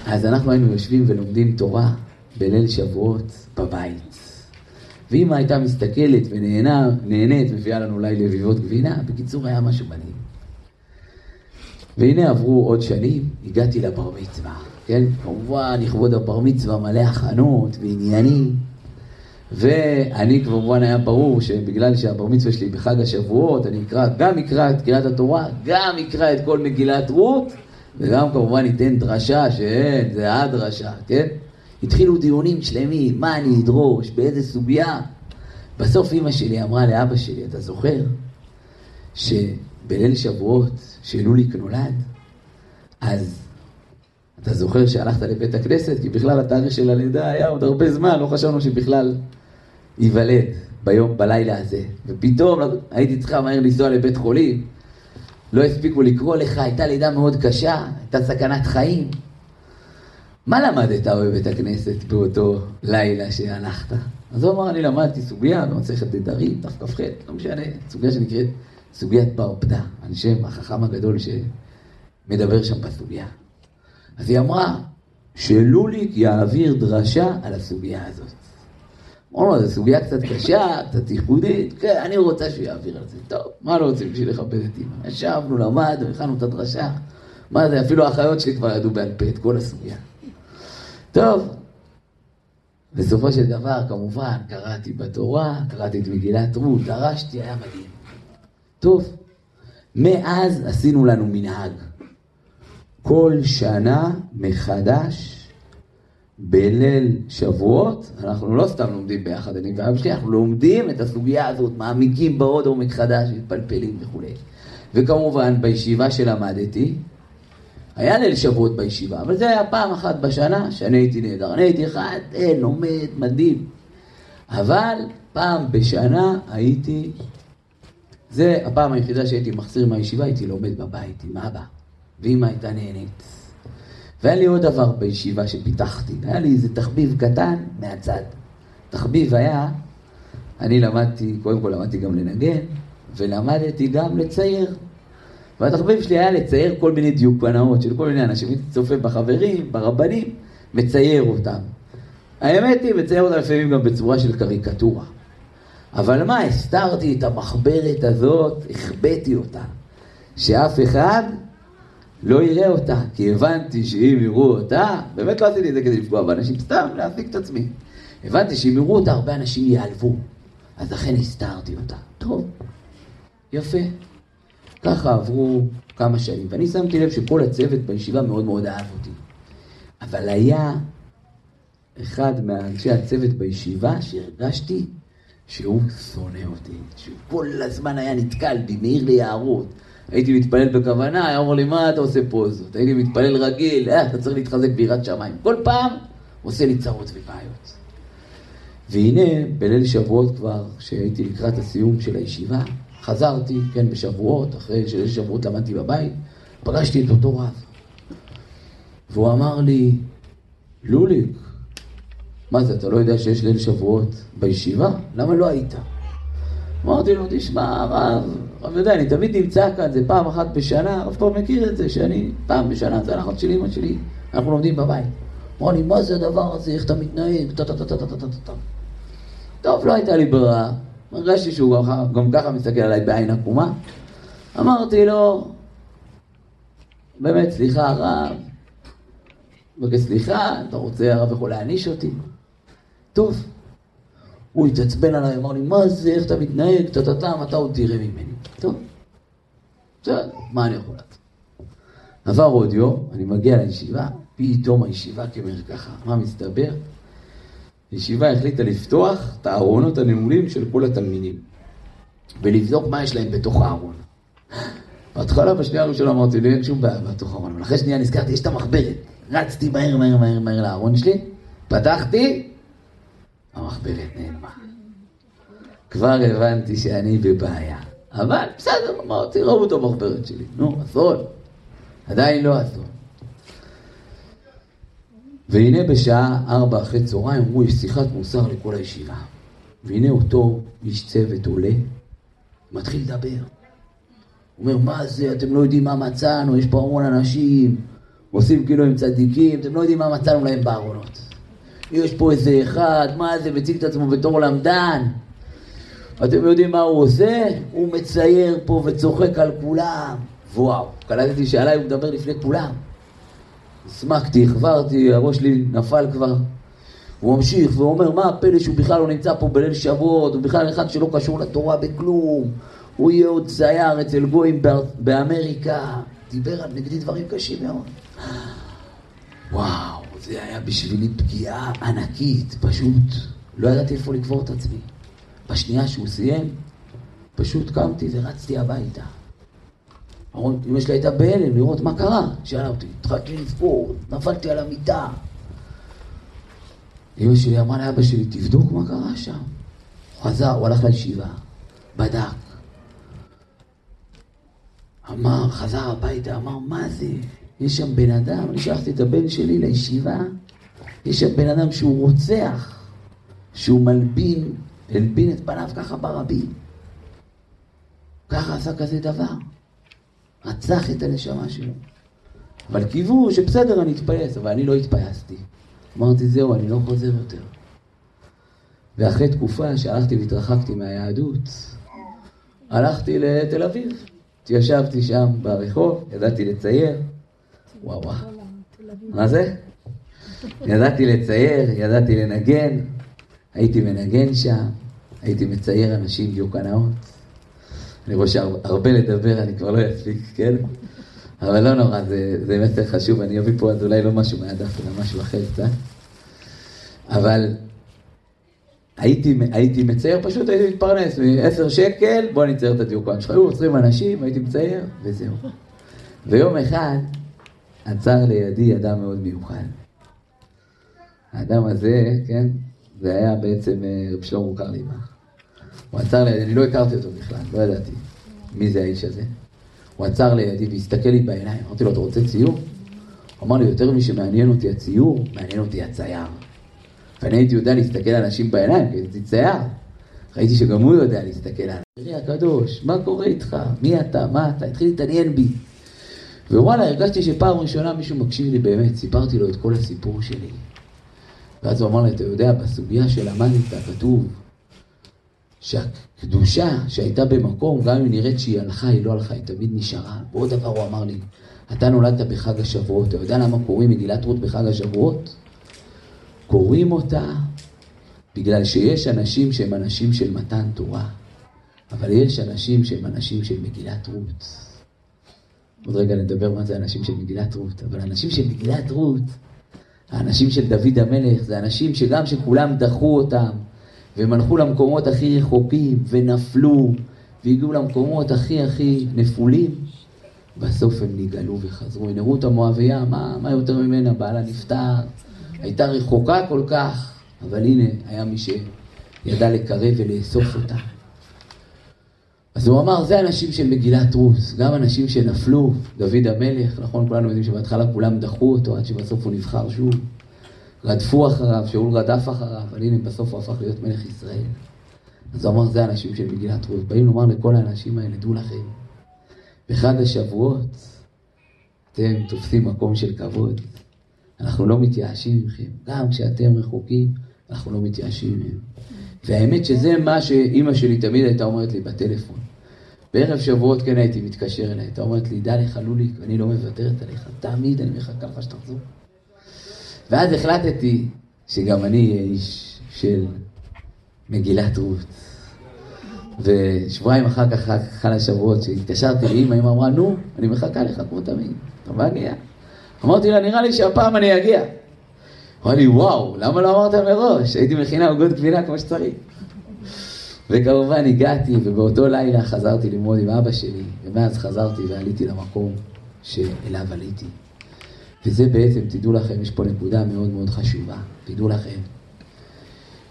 אז אנחנו היינו יושבים ולומדים תורה בליל שבועות בבית. ואמא הייתה מסתכלת ונהנית, מביאה לנו אולי לביבות גבינה, בקיצור היה משהו מדהים. והנה עברו עוד שנים, הגעתי לבר מצווה, כן? כמובן, לכבוד הבר מצווה מלא הכנות ועניינים. ואני כמובן היה ברור שבגלל שהבר מצווה שלי בחג השבועות, אני אקרא, גם אקרא את קריאת התורה, גם אקרא את כל מגילת רות, וגם כמובן ניתן דרשה שאין, זה הדרשה, כן? התחילו דיונים שלמים, מה אני אדרוש, באיזה סוגיה. בסוף אימא שלי אמרה לאבא שלי, אתה זוכר שבליל שבועות, שלוליק נולד, אז אתה זוכר שהלכת לבית הכנסת? כי בכלל התאריך של הלידה היה עוד הרבה זמן, לא חשבנו שבכלל ייוולד ביום, בלילה הזה. ופתאום הייתי צריכה מהר לנסוע לבית חולים, לא הספיקו לקרוא לך, הייתה לידה מאוד קשה, הייתה סכנת חיים. מה למדת בבית הכנסת באותו לילה שהלכת? אז הוא אמר, אני למדתי סוגיה במסכת נדרים, דף כ"ח, לא משנה, סוגיה שנקראת סוגיית בר פדה, על שם החכם הגדול שמדבר שם בסוגיה. אז היא אמרה, שלוליק יעביר דרשה על הסוגיה הזאת. אמרנו זו סוגיה קצת קשה, קצת ייחודית, כן, אני רוצה שהוא יעביר על זה. טוב, מה לא רוצים בשביל לכבד את אמא? ישבנו, למדנו, הכנו את הדרשה. מה זה, אפילו האחיות שלי כבר ידעו בעל פה את כל הסוגיה. טוב, בסופו של דבר, כמובן, קראתי בתורה, קראתי את מגילת רות, דרשתי, היה מדהים. טוב, מאז עשינו לנו מנהג. כל שנה מחדש בליל שבועות, אנחנו לא סתם לומדים ביחד, אני ואבא שלי, אנחנו לומדים את הסוגיה הזאת, מעמיקים בעוד עומק חדש, מתפלפלים וכולי. וכמובן, בישיבה שלמדתי, היה ליל שבועות בישיבה, אבל זה היה פעם אחת בשנה שאני הייתי נהדר. אני הייתי אחד, אין, לומד, מדהים. אבל פעם בשנה הייתי, זה הפעם היחידה שהייתי מחסיר מהישיבה, הייתי לומד בבית עם אבא, ואמא הייתה נהנית. והיה לי עוד דבר בישיבה שפיתחתי, היה לי איזה תחביב קטן מהצד. תחביב היה, אני למדתי, קודם כל למדתי גם לנגן, ולמדתי גם לצייר. והתחביב שלי היה לצייר כל מיני דיוקנאות של כל מיני אנשים, הייתי צופה בחברים, ברבנים, מצייר אותם. האמת היא, מצייר אותם לפעמים גם בצורה של קריקטורה. אבל מה, הסתרתי את המחברת הזאת, החבאתי אותה, שאף אחד לא יראה אותה, כי הבנתי שאם יראו אותה, באמת לא עשיתי את זה כדי לפגוע באנשים, סתם להעסיק את עצמי. הבנתי שאם יראו אותה, הרבה אנשים ייעלבו, אז לכן הסתרתי אותה. טוב, יפה. ככה עברו כמה שנים, ואני שמתי לב שכל הצוות בישיבה מאוד מאוד אהב אותי. אבל היה אחד מאנשי הצוות בישיבה שהרגשתי שהוא שונא אותי, שהוא כל הזמן היה נתקל בי, מעיר לי הערות. הייתי מתפלל בכוונה, היה אומר לי, מה אתה עושה פה זאת? הייתי מתפלל רגיל, אה, אתה צריך להתחזק ביראת שמיים. כל פעם עושה לי צרות ובעיות. והנה, בליל שבועות כבר, כשהייתי לקראת הסיום של הישיבה, חזרתי, כן, בשבועות, אחרי שליל שבועות למדתי בבית, פגשתי את אותו רב. והוא אמר לי, לוליק, מה זה, אתה לא יודע שיש ליל שבועות בישיבה? למה לא היית? אמרתי לו, תשמע, הרב, הרב יודע, אני תמיד נמצא כאן, זה פעם אחת בשנה, הרב כבר מכיר את זה, שאני פעם בשנה, זה הנחת של אמא שלי, אנחנו לומדים בבית. אמר לי, מה זה הדבר הזה, איך אתה מתנהג, טה טה טה טה טה טה טה טה. טוב, לא הייתה לי ברירה, הרגשתי שהוא גם, ככה מסתכל עליי בעין עקומה. אמרתי לו, באמת, סליחה הרב, מבקש סליחה, אתה רוצה, הרב יכול להעניש אותי? טוב. הוא התעצבן עליי, אמר לי, מה זה, איך אתה מתנהג, טה-טה-טה, אתה עוד תראה ממני. טוב, בסדר, מה אני יכול לעשות? עבר עוד יום, אני מגיע לישיבה, פתאום הישיבה כמרקחה. מה מסתבר? הישיבה החליטה לפתוח את הארונות הנעולים של כל התלמידים ולבדוק מה יש להם בתוך הארון. בהתחלה, בשנייה הראשונה אמרתי לי, אין שום בעיה בתוך הארון, אבל אחרי שנייה נזכרתי, יש את המחברת. רצתי מהר, מהר, מהר, מהר לארון שלי, פתחתי, המחברת נעלמה. כבר הבנתי שאני בבעיה. אבל בסדר, אמרתי, ראו את המחברת שלי. נו, אסון. עדיין לא אסון. והנה בשעה ארבע אחרי צהריים אמרו, יש שיחת מוסר לכל הישיבה. והנה אותו איש צוות עולה, מתחיל לדבר. הוא אומר, מה זה, אתם לא יודעים מה מצאנו, יש פה המון אנשים, עושים כאילו הם צדיקים, אתם לא יודעים מה מצאנו להם בארונות. יש פה איזה אחד, מה זה, מציג את עצמו בתור למדן. אתם יודעים מה הוא עושה? הוא מצייר פה וצוחק על כולם. וואו, קלטתי שעליי הוא מדבר לפני כולם. הסמקתי, החברתי, הראש שלי נפל כבר. הוא ממשיך ואומר, מה הפלא שהוא בכלל לא נמצא פה בליל שבועות, הוא בכלל אחד שלא קשור לתורה בכלום. הוא יהיה עוד צייר אצל גויים באמריקה. דיבר על נגדי דברים קשים מאוד. וואו, זה היה בשבילי פגיעה ענקית, פשוט. לא ידעתי איפה לקבור את עצמי. בשנייה שהוא סיים, פשוט קמתי ורצתי הביתה. אמא שלי הייתה בהלם לראות מה קרה. שאלה אותי, התחלתי לבכור, נפלתי על המיטה. אמא שלי אמרה לאבא שלי, תבדוק מה קרה שם. הוא חזר, הוא הלך לישיבה, בדק. אמר, חזר הביתה, אמר, מה זה? יש שם בן אדם, אני שלחתי את הבן שלי לישיבה, יש שם בן אדם שהוא רוצח, שהוא מלבין, הלבין את פניו ככה ברבים. ככה עשה כזה דבר. רצח את הנשמה שלו. אבל קיוו שבסדר, אני אתפייס, אבל אני לא התפייסתי. אמרתי, זהו, אני לא חוזר יותר. ואחרי תקופה שהלכתי והתרחקתי מהיהדות, הלכתי לתל אביב. התיישבתי שם ברחוב, ידעתי לצייר. וואו וואו. מה זה? ידעתי לצייר, ידעתי לנגן, הייתי מנגן שם, הייתי מצייר אנשים דיוקנאות. אני רואה שהרבה לדבר, אני כבר לא אספיק, כן? אבל לא נורא, זה, זה מסר חשוב, אני אביא פה אז אולי לא משהו מהדף, אלא משהו אחר קצת. אבל הייתי, הייתי מצייר, פשוט הייתי מתפרנס, מ-10 שקל, בוא אני אצייר את הדיוקן שלך. היו עוצרים אנשים, הייתי מצייר, וזהו. ויום אחד עצר לידי אדם מאוד מיוחד. האדם הזה, כן, זה היה בעצם אה, רב שלמה קרליבך. הוא עצר לידי, אני לא הכרתי אותו בכלל, לא ידעתי מי זה האיש הזה. הוא עצר לידי והסתכל לי בעיניים, אמרתי לו, אתה רוצה ציור? הוא אמר לי, יותר משמעניין אותי הציור, מעניין אותי הצייר. ואני הייתי יודע להסתכל על אנשים בעיניים, כי הייתי צייר. ראיתי שגם הוא יודע להסתכל עליי. תראי הקדוש, מה קורה איתך? מי אתה? מה אתה? התחיל להתעניין בי. ווואלה, הרגשתי שפעם ראשונה מישהו מקשיב לי באמת, סיפרתי לו את כל הסיפור שלי. ואז הוא אמר לי, אתה יודע, בסוגיה של המאניטה כתוב שהקדושה שהייתה במקום, גם אם נראית שהיא הלכה, היא לא הלכה, היא תמיד נשארה. ועוד דבר הוא אמר לי, אתה נולדת בחג השבועות, אתה יודע למה קוראים מגילת רות בחג השבועות? קוראים אותה בגלל שיש אנשים שהם אנשים של מתן תורה, אבל יש אנשים שהם אנשים של מגילת רות. עוד רגע נדבר מה זה אנשים של מגילת רות, אבל אנשים של מגילת רות, האנשים של דוד המלך, זה אנשים שגם שכולם דחו אותם, והם הלכו למקומות הכי רחוקים, ונפלו, והגיעו למקומות הכי הכי נפולים, בסוף הם נגאלו וחזרו. הנה רות המואביה, מה, מה יותר ממנה? בעלה נפטר, הייתה רחוקה כל כך, אבל הנה, היה מי שידע לקרב ולאסוף אותה. אז הוא אמר, זה אנשים של מגילת רות, גם אנשים שנפלו, דוד המלך, נכון, כולנו יודעים שבהתחלה כולם דחו אותו עד שבסוף הוא נבחר שוב. רדפו אחריו, שאול רדף אחריו, אבל הנה בסוף הוא הפך להיות מלך ישראל. אז הוא אמר, זה אנשים של מגילת רות. באים לומר לכל האנשים האלה, דעו לכם, באחד השבועות אתם תופסים מקום של כבוד. אנחנו לא מתייאשים מכם. גם כשאתם רחוקים, אנחנו לא מתייאשים מהם. והאמת שזה מה שאימא שלי תמיד הייתה אומרת לי בטלפון. בערב שבועות כן הייתי מתקשר אליה, הייתה אומרת לי, דע לך לולי, אני לא מוותרת עליך, תמיד אני מחכה לך שתחזור. ואז החלטתי שגם אני אהיה איש של מגילת רות. ושבועיים אחר כך, אחר השבועות, כשהתקשרתי לאמא, אמא אמרה, נו, אני מחכה לך כמו תמיד, אתה מגיע. אמרתי לה, נראה לי שהפעם אני אגיע. אמרה לי, וואו, למה לא אמרת מראש? הייתי מכינה עוגות גבינה כמו שצריך. וכמובן הגעתי, ובאותו לילה חזרתי ללמוד עם אבא שלי, ומאז חזרתי ועליתי למקום שאליו עליתי. וזה בעצם, תדעו לכם, יש פה נקודה מאוד מאוד חשובה. תדעו לכם,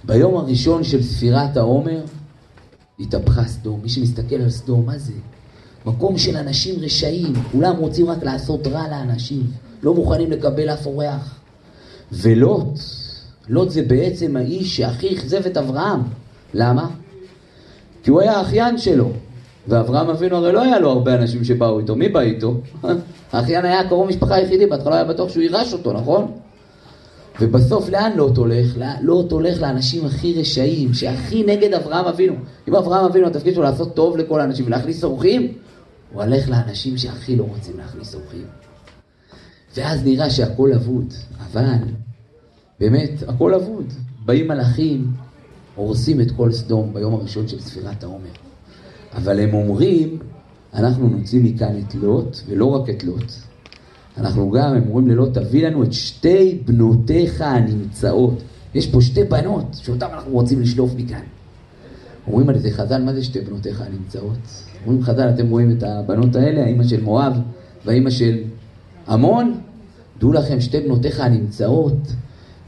ביום הראשון של ספירת העומר, התהפכה סדום. מי שמסתכל על סדום, מה זה? מקום של אנשים רשעים, כולם רוצים רק לעשות רע לאנשים, לא מוכנים לקבל אף אורח. ולוט, לוט זה בעצם האיש שהכי אכזב את אברהם. למה? כי הוא היה האחיין שלו. ואברהם אבינו הרי לא היה לו הרבה אנשים שבאו איתו. מי בא איתו? האחיין היה קרוב משפחה היחידי, בהתחלה היה בטוח שהוא יירש אותו, נכון? ובסוף לאן לוט הולך? לוט הולך לאנשים הכי רשעים, שהכי נגד אברהם אבינו. אם אברהם אבינו התפקיד שלו לעשות טוב לכל האנשים ולהכניס אורחים, הוא הולך לאנשים שהכי לא רוצים להכניס אורחים. ואז נראה שהכל אבוד, אבל באמת, הכל אבוד. באים מלאכים, הורסים את כל סדום ביום הראשון של ספירת העומר. אבל הם אומרים, אנחנו נוציא מכאן את לוט, ולא רק את לוט. אנחנו גם, הם אומרים ללוט, תביא לנו את שתי בנותיך הנמצאות. יש פה שתי בנות שאותן אנחנו רוצים לשלוף מכאן. אומרים על זה חז"ל, מה זה שתי בנותיך הנמצאות? אומרים חז"ל, אתם רואים את הבנות האלה, האימא של מואב והאימא של עמון? דעו לכם, שתי בנותיך הנמצאות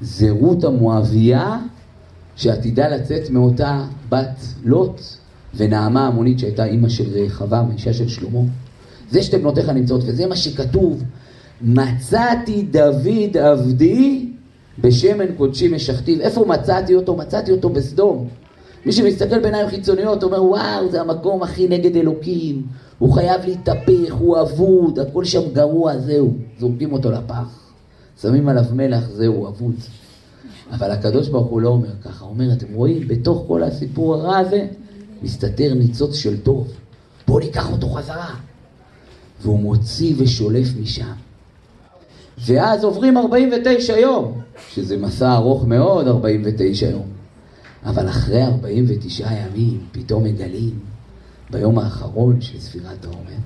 זה רות המואבייה שעתידה לצאת מאותה בת לוט ונעמה המונית שהייתה אימא של רחבעם, האישה של שלמה. זה שתי בנותיך נמצאות, וזה מה שכתוב, מצאתי דוד עבדי בשמן קודשי משכתיו. איפה מצאתי אותו? מצאתי אותו בסדום. מי שמסתכל בעיניים חיצוניות אומר, וואו, זה המקום הכי נגד אלוקים, הוא חייב להתהפך, הוא אבוד, הכל שם גרוע, זהו. זורקים אותו לפח, שמים עליו מלח, זהו, אבוד. אבל הקדוש ברוך הוא לא אומר ככה, הוא אומר, אתם רואים, בתוך כל הסיפור הרע הזה, מסתתר ניצוץ של טוב. בואו ניקח אותו חזרה. והוא מוציא ושולף משם. ואז עוברים 49 יום, שזה מסע ארוך מאוד, 49 יום. אבל אחרי 49 ימים, פתאום מגלים, ביום האחרון של ספירת העומר,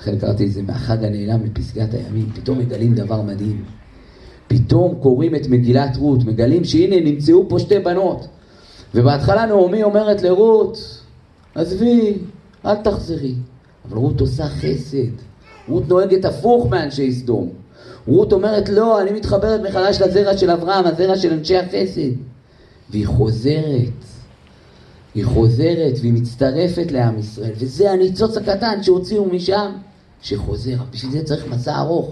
לכן קראתי את זה מהחג הנעלם מפסגת הימים, פתאום מגלים דבר מדהים. פתאום קוראים את מגילת רות, מגלים שהנה נמצאו פה שתי בנות. ובהתחלה נעמי אומרת לרות, עזבי, אל תחזרי. אבל רות עושה חסד. רות נוהגת הפוך מאנשי סדום. רות אומרת, לא, אני מתחברת מחדש לזרע של אברהם, הזרע של אנשי החסד. והיא חוזרת. היא חוזרת והיא מצטרפת לעם ישראל, וזה הניצוץ הקטן שהוציאו משם, שחוזר. בשביל זה צריך מסע ארוך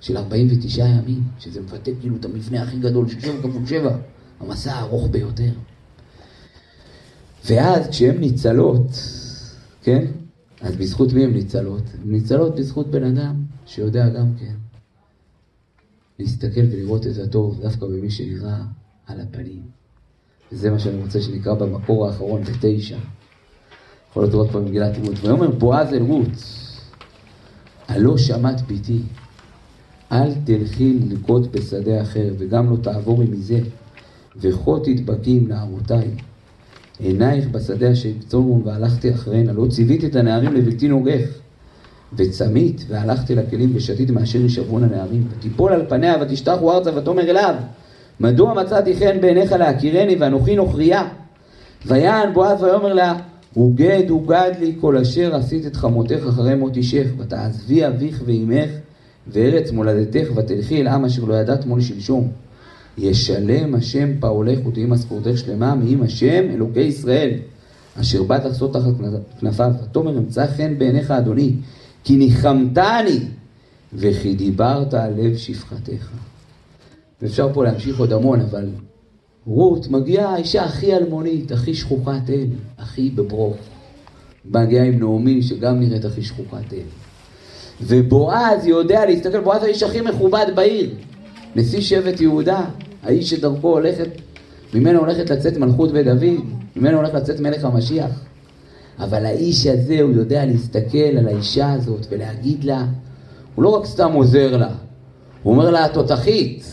של 49 ימים, שזה מפתה כאילו את המבנה הכי גדול, של שבע כפול שבע, המסע הארוך ביותר. ואז כשהן ניצלות, כן? אז בזכות מי הן ניצלות? הן ניצלות בזכות בן אדם שיודע גם כן להסתכל ולראות את הטוב דווקא במי שנראה על הפנים. וזה מה שאני רוצה שנקרא במקור האחרון בתשע. יכול להיות עוד פעם מגילת רות. ויאמר בועז אל רות, הלא שמעת ביתי, אל תלכי ללקוט בשדה אחר, וגם לא תעבורי מזה, וכה תדבקי עם נערותיי. עינייך בשדה אשר יקצומו והלכתי אחריהן, לא ציוויתי את הנערים לבלתי נוגף. וצמית, והלכתי לכלים ושתית מאשר ישברון הנערים. ותיפול על פניה ותשתחו ארצה ותאמר אליו, מדוע מצאתי חן בעיניך להכירני ואנוכי נוכריה? ויען בועז ויאמר לה, הוגד הוגד לי כל אשר עשית את חמותך אחרי מות אישך, ותעזבי אביך ואימך וארץ מולדתך ותלכי אל עם אשר לא ידעת מול שלשום. ישלם השם פעולך ותהי משכורתך שלמה מעם השם אלוקי ישראל, אשר בא תחסות תחת כנפיו. ותאמר אמצא חן בעיניך אדוני, כי ניחמתני, וכי דיברת על לב שפחתך. ואפשר פה להמשיך עוד המון, אבל רות מגיעה האישה הכי אלמונית, הכי שכוחת אל, הכי בברוך. מגיעה עם נעמי, שגם נראית הכי שכוחת אל. ובועז יודע להסתכל, בועז האיש הכי מכובד בעיר. נשיא שבט יהודה, האיש שדרכו הולכת ממנו הולכת לצאת מלכות בית דוד, ממנו הולך לצאת מלך המשיח. אבל האיש הזה, הוא יודע להסתכל על האישה הזאת ולהגיד לה, הוא לא רק סתם עוזר לה, הוא אומר לה, התותחית,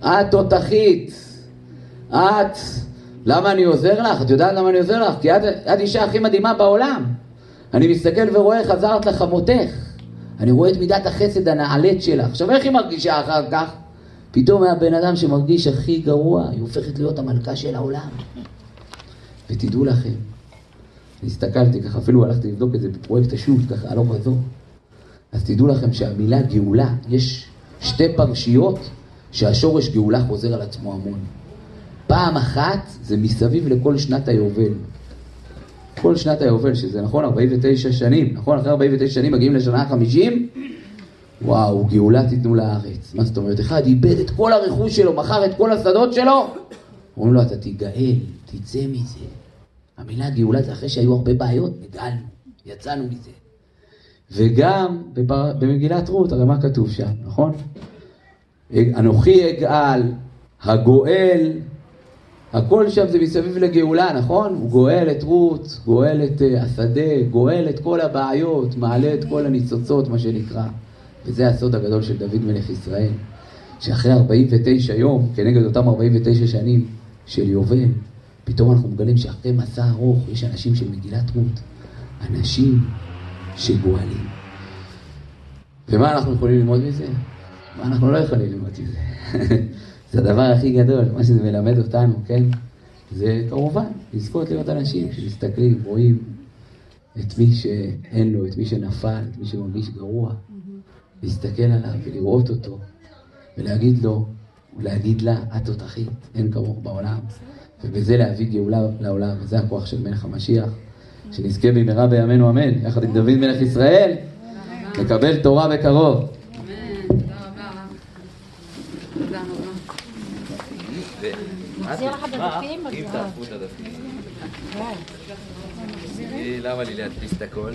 את תותחית, את, למה אני עוזר לך? את יודעת למה אני עוזר לך? כי את, את אישה הכי מדהימה בעולם. אני מסתכל ורואה עזרת לחמותך. אני רואה את מידת החסד הנעלית שלך. עכשיו, איך היא מרגישה אחר כך? פתאום מהבן אדם שמרגיש הכי גרוע, היא הופכת להיות המלכה של העולם. ותדעו לכם, הסתכלתי ככה, אפילו הלכתי לבדוק את זה בפרויקט השו"ת, ככה הלוך וזור. אז תדעו לכם שהמילה גאולה, יש שתי פרשיות שהשורש גאולה חוזר על עצמו המון. פעם אחת זה מסביב לכל שנת היובל. כל שנת היובל, שזה נכון, 49 שנים, נכון? אחרי 49 שנים מגיעים לשנה ה-50, וואו, גאולה תיתנו לארץ. מה זאת אומרת? אחד איבד את כל הרכוש שלו, מכר את כל השדות שלו, אומרים לו, אתה תיגאל, תצא מזה. המילה גאולה זה אחרי שהיו הרבה בעיות, נגאלנו, יצאנו מזה. וגם בפר... במגילת רות, הרי מה כתוב שם, נכון? אנוכי אגאל, הגואל, הכל שם זה מסביב לגאולה, נכון? הוא גואל את רות, גואל את uh, השדה, גואל את כל הבעיות, מעלה את כל הניצוצות, מה שנקרא. וזה הסוד הגדול של דוד מלך ישראל, שאחרי 49 יום, כנגד אותם 49 שנים של יובל, פתאום אנחנו מגלים שאחרי מסע ארוך יש אנשים של מגילת רות, אנשים שגואלים. ומה אנחנו יכולים ללמוד מזה? מה אנחנו לא יכולים ללמוד מזה? זה הדבר הכי גדול, מה שזה מלמד אותנו, כן? זה כמובן לזכות להיות אנשים שמסתכלים, רואים את מי שאין לו, את מי שנפל, את מי שמרגיש גרוע, להסתכל עליו ולראות אותו, ולהגיד לו, ולהגיד לה, את תותחית, אין כמוך בעולם, ובזה להביא גאולה לעולם, וזה הכוח של מלך המשיח, שנזכה במהרה בימינו אמן, יחד עם דוד מלך ישראל, לקבל תורה בקרוב. לך? אם תהפכו את הדפים. למה לי להדפיס את הכל?